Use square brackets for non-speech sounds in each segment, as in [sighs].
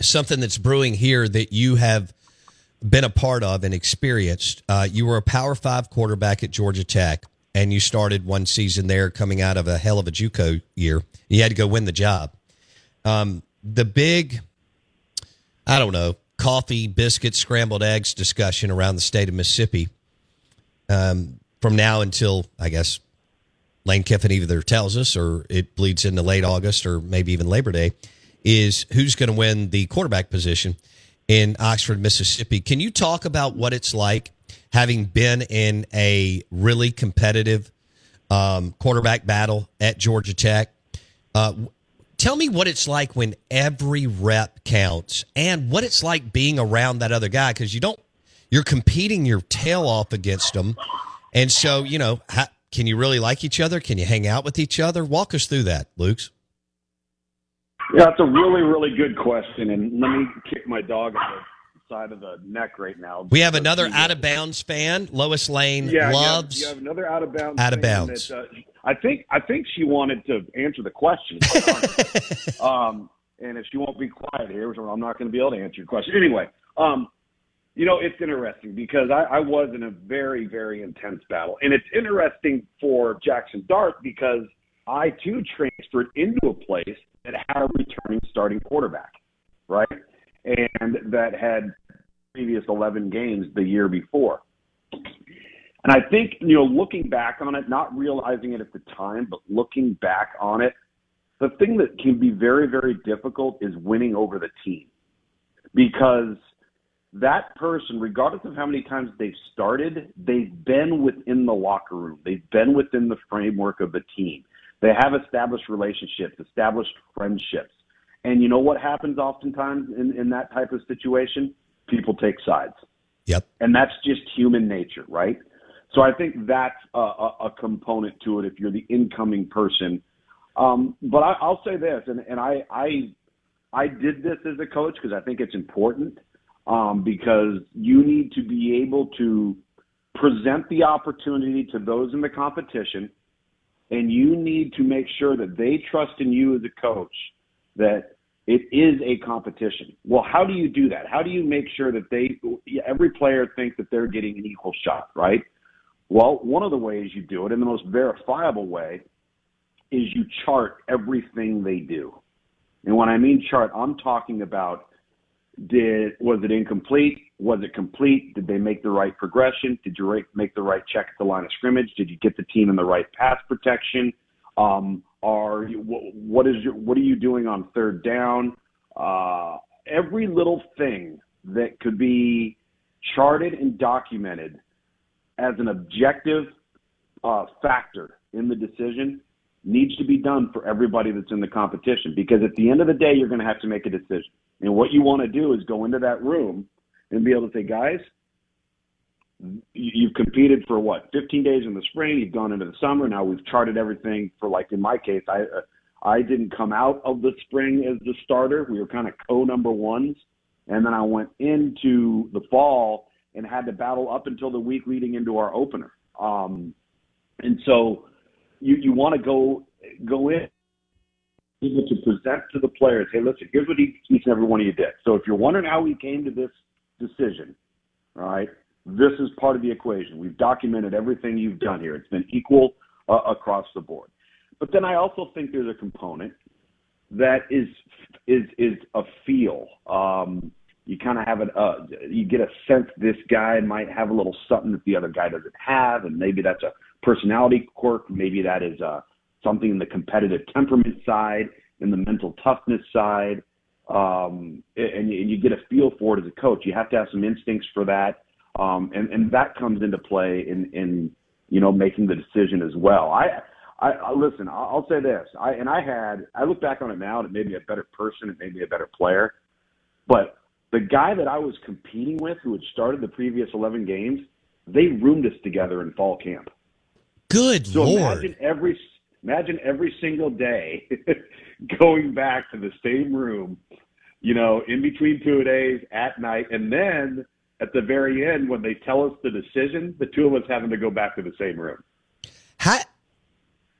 Something that's brewing here that you have been a part of and experienced. Uh, you were a Power Five quarterback at Georgia Tech, and you started one season there, coming out of a hell of a JUCO year. You had to go win the job. Um, the big, I don't know, coffee, biscuits, scrambled eggs discussion around the state of Mississippi um, from now until I guess Lane Kiffin either tells us or it bleeds into late August or maybe even Labor Day is who's going to win the quarterback position in Oxford, Mississippi. Can you talk about what it's like having been in a really competitive um, quarterback battle at Georgia Tech? Uh, tell me what it's like when every rep counts and what it's like being around that other guy because you don't, you're competing your tail off against them. And so, you know, how, can you really like each other? Can you hang out with each other? Walk us through that, Lukes. Yeah, it's a really, really good question, and let me kick my dog on the side of the neck right now. We have another out of bounds fan. Lois Lane yeah, loves. You have, you have another out of bounds. Out of bounds. That, uh, I think I think she wanted to answer the question. [laughs] um, and if she won't be quiet here, I'm not going to be able to answer your question anyway. Um, you know, it's interesting because I, I was in a very, very intense battle, and it's interesting for Jackson Dart because I too transferred into a place that had a returning starting quarterback, right? And that had previous 11 games the year before. And I think, you know, looking back on it, not realizing it at the time, but looking back on it, the thing that can be very, very difficult is winning over the team. Because that person, regardless of how many times they've started, they've been within the locker room. They've been within the framework of the team. They have established relationships, established friendships. And you know what happens oftentimes in, in that type of situation? People take sides. Yep. And that's just human nature, right? So I think that's a, a, a component to it if you're the incoming person. Um, but I, I'll say this, and, and I, I, I did this as a coach because I think it's important um, because you need to be able to present the opportunity to those in the competition – and you need to make sure that they trust in you as a coach that it is a competition. Well, how do you do that? How do you make sure that they every player thinks that they're getting an equal shot, right? Well, one of the ways you do it, and the most verifiable way, is you chart everything they do. And when I mean chart, I'm talking about did was it incomplete? Was it complete? Did they make the right progression? Did you make the right check at the line of scrimmage? Did you get the team in the right pass protection? Um, are you, what is your what are you doing on third down? Uh, every little thing that could be charted and documented as an objective uh, factor in the decision needs to be done for everybody that's in the competition because at the end of the day you're going to have to make a decision and what you want to do is go into that room and be able to say, guys, you've competed for what 15 days in the spring you've gone into the summer now we've charted everything for like in my case i uh, i didn't come out of the spring as the starter we were kind of co number ones and then I went into the fall and had to battle up until the week leading into our opener. Um, and so you you want to go go in able to present to the players, hey, listen, here's what each, each and every one of you did. So if you're wondering how we came to this decision, right, this is part of the equation. We've documented everything you've done here. It's been equal uh, across the board. But then I also think there's a component that is is is a feel. Um, you kind of have it. Uh, you get a sense this guy might have a little something that the other guy doesn't have, and maybe that's a personality quirk. Maybe that is uh, something in the competitive temperament side, in the mental toughness side, um, and, and you get a feel for it as a coach. You have to have some instincts for that, um, and and that comes into play in in you know making the decision as well. I. I, I listen. I'll say this. I and I had. I look back on it now, and it made me a better person. It made me a better player. But the guy that I was competing with, who had started the previous 11 games, they roomed us together in fall camp. Good so lord! Imagine every imagine every single day [laughs] going back to the same room, you know, in between two days at night, and then at the very end when they tell us the decision, the two of us having to go back to the same room. How?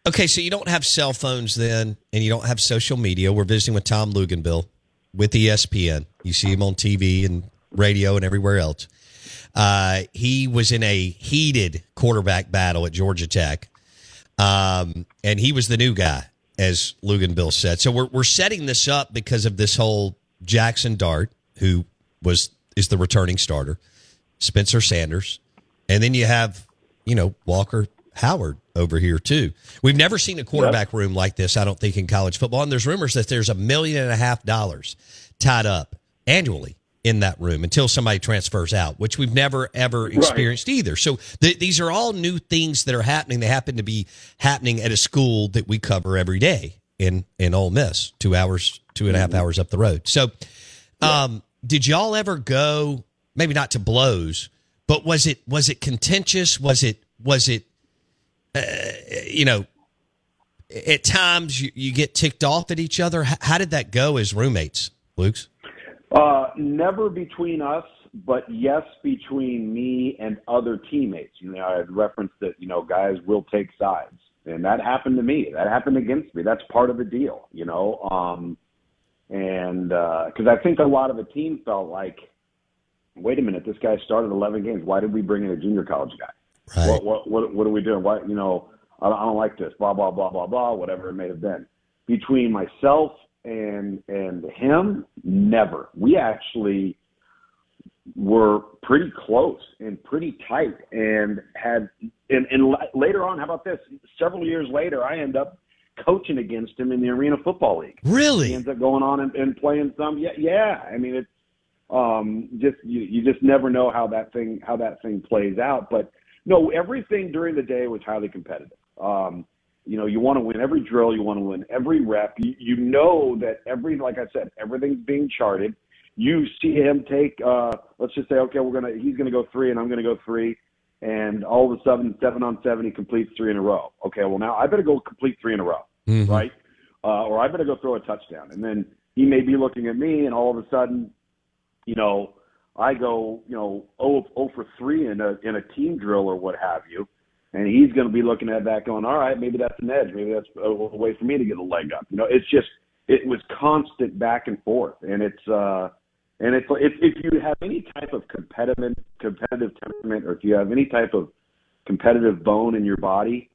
Okay, so you don't have cell phones then, and you don't have social media. We're visiting with Tom Luginbill with ESPN. You see him on TV and radio and everywhere else. Uh, he was in a heated quarterback battle at Georgia Tech, um, and he was the new guy, as Luginbill said. So we're we're setting this up because of this whole Jackson Dart, who was is the returning starter, Spencer Sanders, and then you have you know Walker Howard over here too. We've never seen a quarterback yep. room like this, I don't think, in college football. And there's rumors that there's a million and a half dollars tied up annually in that room until somebody transfers out, which we've never ever experienced right. either. So th- these are all new things that are happening. They happen to be happening at a school that we cover every day in in Ole Miss, two hours, two and a half mm-hmm. hours up the road. So, um, did y'all ever go? Maybe not to blows, but was it was it contentious? Was it was it uh, you know, at times you, you, get ticked off at each other. How, how did that go as roommates, Luke's? Uh, never between us, but yes, between me and other teammates. You know, I had referenced that, you know, guys will take sides. And that happened to me. That happened against me. That's part of the deal, you know. Um, and because uh, I think a lot of the team felt like, wait a minute, this guy started 11 games. Why did we bring in a junior college guy? Right. What, what, what, what are we doing? Why, you know, I, I don't like this, blah, blah, blah, blah, blah, whatever it may have been. Between myself and, and him, never. We actually were pretty close and pretty tight and had, and, and later on, how about this? Several years later, I end up coaching against him in the Arena Football League. Really? He ends up going on and, and playing some. Yeah, yeah. I mean, it's um, just you, you just never know how that thing how that thing plays out. But no, everything during the day was highly competitive. Um, you know, you want to win every drill, you want to win every rep. You, you know that every, like I said, everything's being charted. You see him take, uh, let's just say, okay, we're gonna, he's gonna go three, and I'm gonna go three, and all of a sudden, seven on seven, he completes three in a row. Okay, well now I better go complete three in a row, mm-hmm. right? Uh, or I better go throw a touchdown, and then he may be looking at me, and all of a sudden, you know, I go, you know, 0, 0 for 3 in a in a team drill or what have you, and he's going to be looking at that going, all right, maybe that's an edge, maybe that's a, a way for me to get a leg up. You know, it's just it was constant back and forth, and it's uh, and it's if if you have any type of competitive competitive temperament, or if you have any type of competitive bone in your body,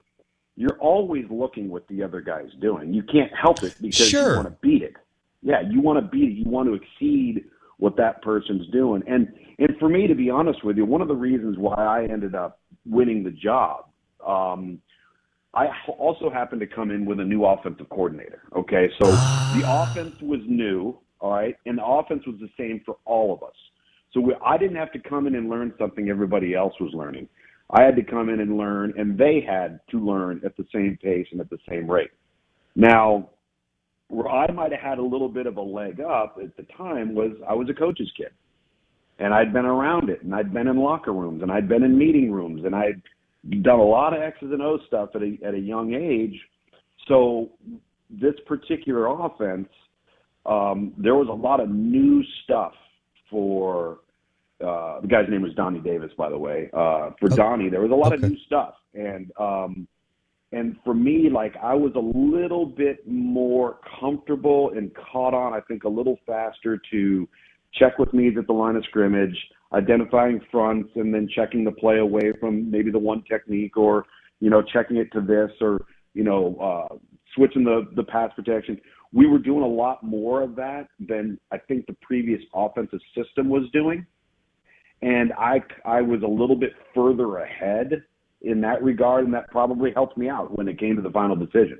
you're always looking what the other guy's doing. You can't help it because sure. you want to beat it. Yeah, you want to beat it. You want to exceed what that person's doing. And and for me, to be honest with you, one of the reasons why I ended up winning the job, um, I also happened to come in with a new offensive coordinator. Okay, so [sighs] the offense was new, all right, and the offense was the same for all of us. So we, I didn't have to come in and learn something everybody else was learning. I had to come in and learn, and they had to learn at the same pace and at the same rate. Now, where I might have had a little bit of a leg up at the time was I was a coach's kid. And I'd been around it and I'd been in locker rooms and I'd been in meeting rooms and I'd done a lot of X's and O's stuff at a at a young age. So this particular offense, um, there was a lot of new stuff for uh, the guy's name was Donnie Davis, by the way. Uh, for oh, Donnie, there was a lot okay. of new stuff, and um, and for me, like I was a little bit more comfortable and caught on. I think a little faster to check with me at the line of scrimmage, identifying fronts, and then checking the play away from maybe the one technique, or you know checking it to this, or you know uh, switching the the pass protection. We were doing a lot more of that than I think the previous offensive system was doing and I I was a little bit further ahead in that regard, and that probably helped me out when it came to the final decision.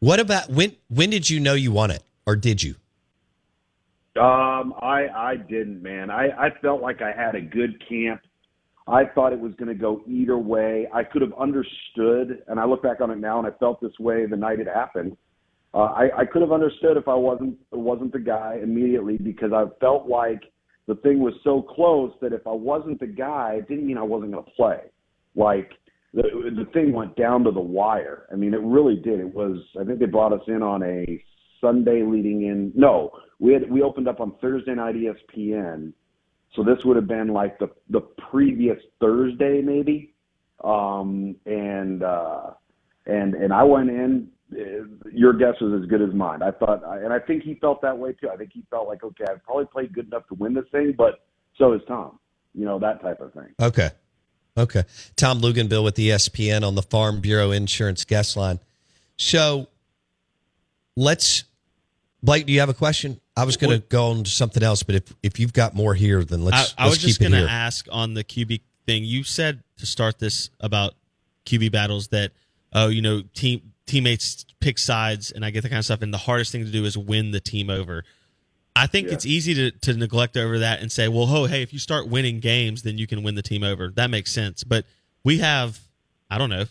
What about when? When did you know you won it, or did you? Um, I I didn't, man. I I felt like I had a good camp. I thought it was going to go either way. I could have understood, and I look back on it now, and I felt this way the night it happened. Uh, I, I could have understood if I wasn't wasn't the guy immediately because I felt like the thing was so close that if I wasn't the guy, it didn't mean I wasn't going to play. Like the the thing went down to the wire. I mean, it really did. It was. I think they brought us in on a Sunday leading in. No, we had we opened up on Thursday night ESPN. So this would have been like the the previous Thursday maybe. Um, and uh, and and I went in. Uh, your guess was as good as mine. I thought, and I think he felt that way too. I think he felt like, okay, I've probably played good enough to win this thing, but so is Tom. You know that type of thing. Okay. Okay. Tom Luginbill with ESPN on the Farm Bureau Insurance guest line. So let's, Blake, do you have a question? I was going to go on to something else, but if, if you've got more here, then let's. I, I let's was just going to ask on the QB thing. You said to start this about QB battles that, oh, you know, team teammates pick sides, and I get that kind of stuff. And the hardest thing to do is win the team over. I think yeah. it's easy to, to neglect over that and say, well, oh, hey, if you start winning games, then you can win the team over. That makes sense. But we have, I don't know,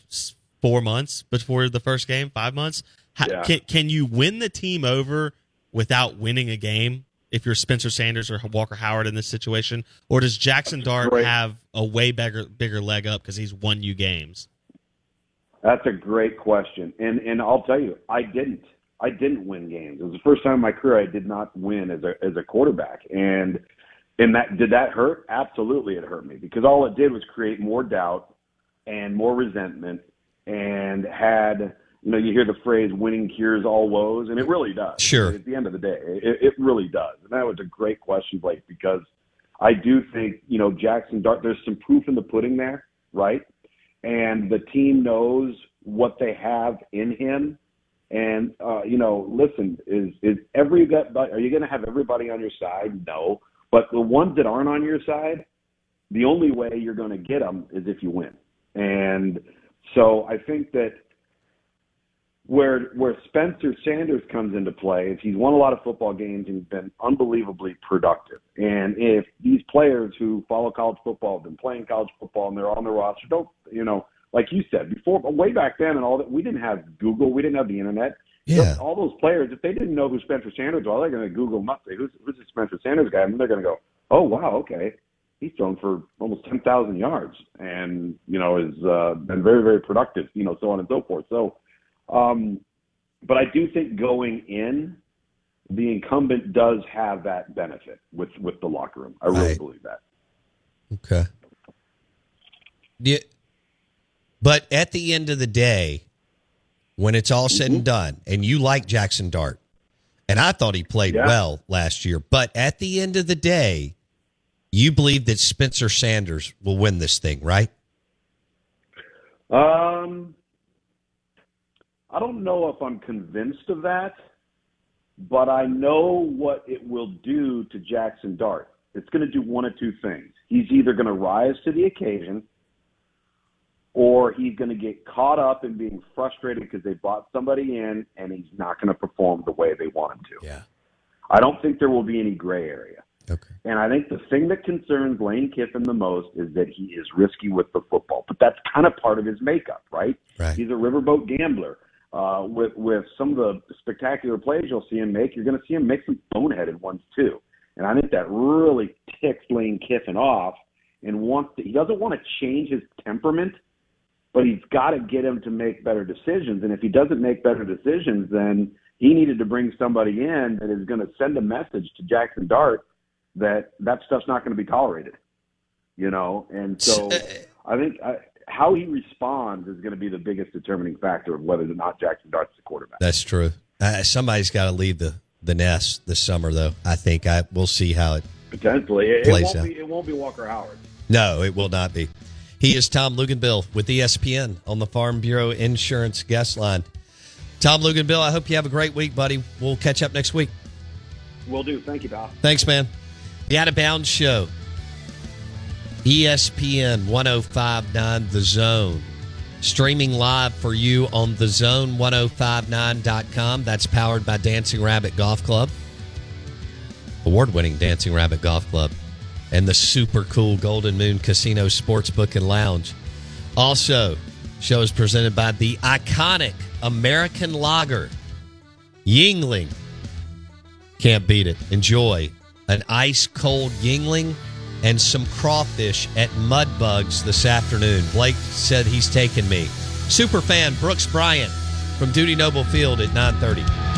four months before the first game, five months. How, yeah. Can can you win the team over without winning a game? If you're Spencer Sanders or Walker Howard in this situation, or does Jackson Dart great. have a way bigger bigger leg up because he's won you games? That's a great question, and and I'll tell you, I didn't. I didn't win games. It was the first time in my career I did not win as a as a quarterback. And and that did that hurt? Absolutely it hurt me because all it did was create more doubt and more resentment and had you know, you hear the phrase winning cures all woes, and it really does. Sure. At the end of the day, it, it really does. And that was a great question, Blake, because I do think, you know, Jackson Dart, there's some proof in the pudding there, right? And the team knows what they have in him and uh, you know, listen, is is every are you going to have everybody on your side? No, but the ones that aren't on your side, the only way you're going to get them is if you win. And so I think that where where Spencer Sanders comes into play is he's won a lot of football games and he's been unbelievably productive. And if these players who follow college football have been playing college football and they're on the roster, don't you know, like you said before, but way back then and all that, we didn't have Google, we didn't have the internet. Yeah. So all those players, if they didn't know who Spencer Sanders was, they're going to Google him up, say, who's, who's this Spencer Sanders guy? And they're going to go, oh, wow, okay. He's thrown for almost 10,000 yards and, you know, has uh, been very, very productive, you know, so on and so forth. So, um, but I do think going in, the incumbent does have that benefit with, with the locker room. I really Right. believe that. Okay. Yeah. But at the end of the day, when it's all said Mm-hmm. and done, and you like Jackson Dart, and I thought he played Yeah. well last year, but at the end of the day, you believe that Spencer Sanders will win this thing, right? Um, I don't know if I'm convinced of that, but I know what it will do to Jackson Dart. It's going to do one of two things. He's either going to rise to the occasion or he's going to get caught up in being frustrated because they brought somebody in and he's not going to perform the way they want him to. Yeah. I don't think there will be any gray area. Okay. And I think the thing that concerns Lane Kiffin the most is that he is risky with the football. But that's kind of part of his makeup, right? Right. He's a riverboat gambler. Uh, with with some of the spectacular plays you'll see him make, you're going to see him make some boneheaded ones too. And I think that really ticks Lane Kiffin off. And wants to, he doesn't want to change his temperament, but he's got to get him to make better decisions. And if he doesn't make better decisions, then he needed to bring somebody in that is going to send a message to Jackson Dart that that stuff's not going to be tolerated. You know, and so I think I, how he responds is going to be the biggest determining factor of whether or not Jackson Dart's the quarterback. That's true. Uh, somebody's got to leave the, the nest this summer, though. I think I we'll see how it Potentially, it, it won't out. be. It won't be Walker Howard. No, it will not be. He is Tom Luginbill with ESPN on the Farm Bureau Insurance Guest Line. Tom Luginbill, I hope you have a great week, buddy. We'll catch up next week. Will do. Thank you, pal. Thanks, man. The Out of Bounds Show. ESPN 1059 The Zone. Streaming live for you on thezone1059.com. That's powered by Dancing Rabbit Golf Club. Award winning Dancing Rabbit Golf Club. And the super cool Golden Moon Casino Sportsbook and Lounge. Also, show is presented by the iconic American Lager, Yuengling. Can't beat it. Enjoy an ice cold Yuengling and some crawfish at Mudbugs this afternoon. Blake said he's taking me. Super fan Brooks Bryant from Dudy Noble Field at 930.